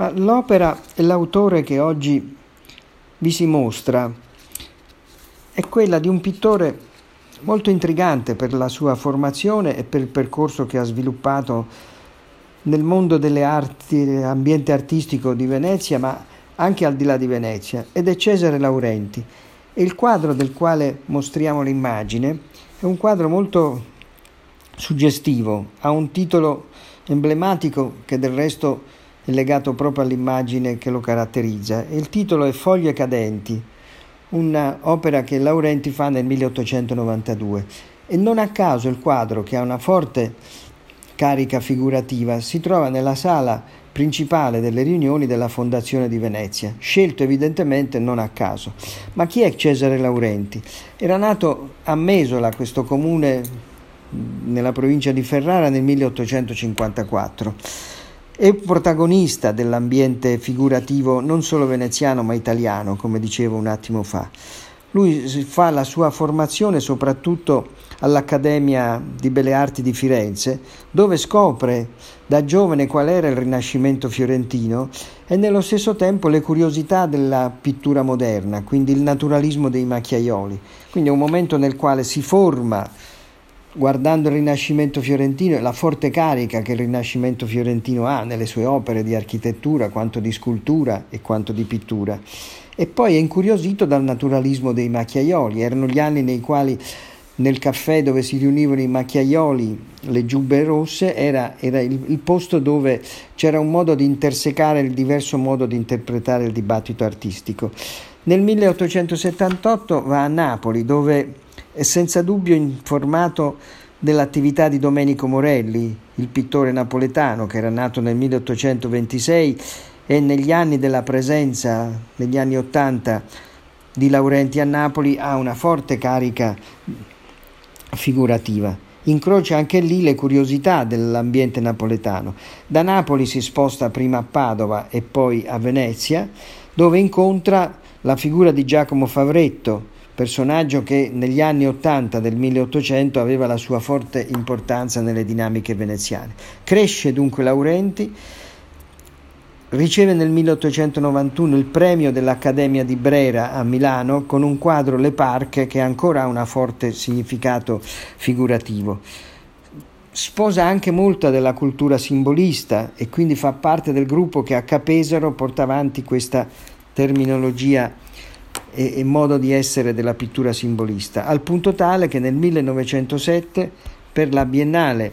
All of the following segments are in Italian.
Ma l'opera e l'autore che oggi vi si mostra è quella di un pittore molto intrigante per la sua formazione e per il percorso che ha sviluppato nel mondo delle arti, ambiente artistico di Venezia, ma anche al di là di Venezia, ed è Cesare Laurenti. E il quadro del quale mostriamo l'immagine è un quadro molto suggestivo, ha un titolo emblematico che del resto è legato proprio all'immagine che lo caratterizza. Il titolo è Foglie cadenti, un'opera che Laurenti fa nel 1892 e non a caso il quadro, che ha una forte carica figurativa, si trova nella sala principale delle riunioni della Fondazione di Venezia, scelto evidentemente non a caso. Ma chi è Cesare Laurenti? Era nato a Mesola, questo comune nella provincia di Ferrara, nel 1854 è protagonista dell'ambiente figurativo non solo veneziano ma italiano, come dicevo un attimo fa. Lui fa la sua formazione soprattutto all'Accademia di Belle Arti di Firenze, dove scopre da giovane qual era il Rinascimento fiorentino e nello stesso tempo le curiosità della pittura moderna, quindi il naturalismo dei macchiaioli. Quindi è un momento nel quale si forma guardando il Rinascimento fiorentino e la forte carica che il Rinascimento fiorentino ha nelle sue opere di architettura, quanto di scultura e quanto di pittura. E poi è incuriosito dal naturalismo dei macchiaioli. Erano gli anni nei quali nel caffè dove si riunivano i macchiaioli, le giubbe rosse, era, era il, il, posto dove c'era un modo di intersecare il diverso modo di interpretare il dibattito artistico. Nel 1878 va a Napoli dove è senza dubbio informato dell'attività di Domenico Morelli, il pittore napoletano che era nato nel 1826 e negli anni della presenza, negli anni Ottanta, di Laurenti a Napoli ha una forte carica figurativa. Incrocia anche lì le curiosità dell'ambiente napoletano. Da Napoli si sposta prima a Padova e poi a Venezia, dove incontra la figura di Giacomo Favretto, personaggio che negli anni 80 del 1800 aveva la sua forte importanza nelle dinamiche veneziane. Cresce dunque Laurenti, riceve nel 1891 il premio dell'Accademia di Brera a Milano con un quadro Le Parche che ancora ha un forte significato figurativo. Sposa anche molta della cultura simbolista e quindi fa parte del gruppo che a Capesaro porta avanti questa terminologia e, e modo di essere della pittura simbolista, al punto tale che nel 1907 per la Biennale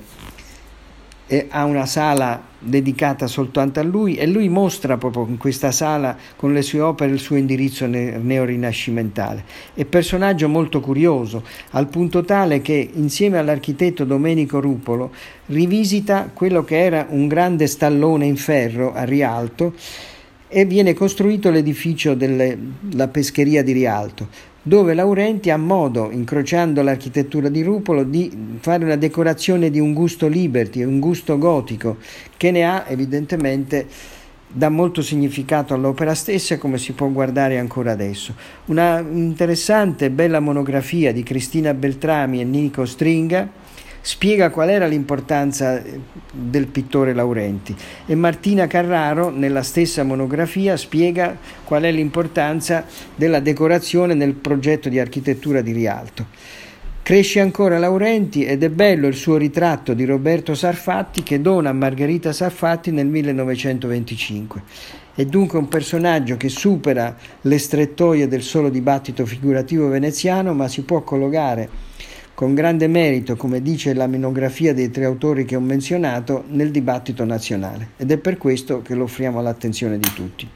e ha una sala dedicata soltanto a lui e lui mostra proprio in questa sala con le sue opere il suo indirizzo neorinascimentale. È personaggio molto curioso, al punto tale che insieme all'architetto Domenico Rupolo rivisita quello che era un grande stallone in ferro a Rialto e viene costruito l'edificio della pescheria di Rialto, dove Laurenti ha modo, incrociando l'architettura di Rupolo, di fare una decorazione di un gusto liberty, un gusto gotico, che ne ha evidentemente dà molto significato all'opera stessa come si può guardare ancora adesso. Una interessante e bella monografia di Cristina Beltrami e Nico Stringa spiega qual era l'importanza eh, del pittore Laurenti e Martina Carraro nella stessa monografia spiega qual è l'importanza della decorazione nel progetto di architettura di Rialto. Cresce ancora Laurenti ed è bello il suo ritratto di Roberto Sarfatti che dona a Margherita Sarfatti nel 1925. È dunque un personaggio che supera le strettoie del solo dibattito figurativo veneziano, ma si può collocare con grande merito, come dice la monografia dei tre autori che ho menzionato, nel dibattito nazionale ed è per questo che lo offriamo all'attenzione di tutti.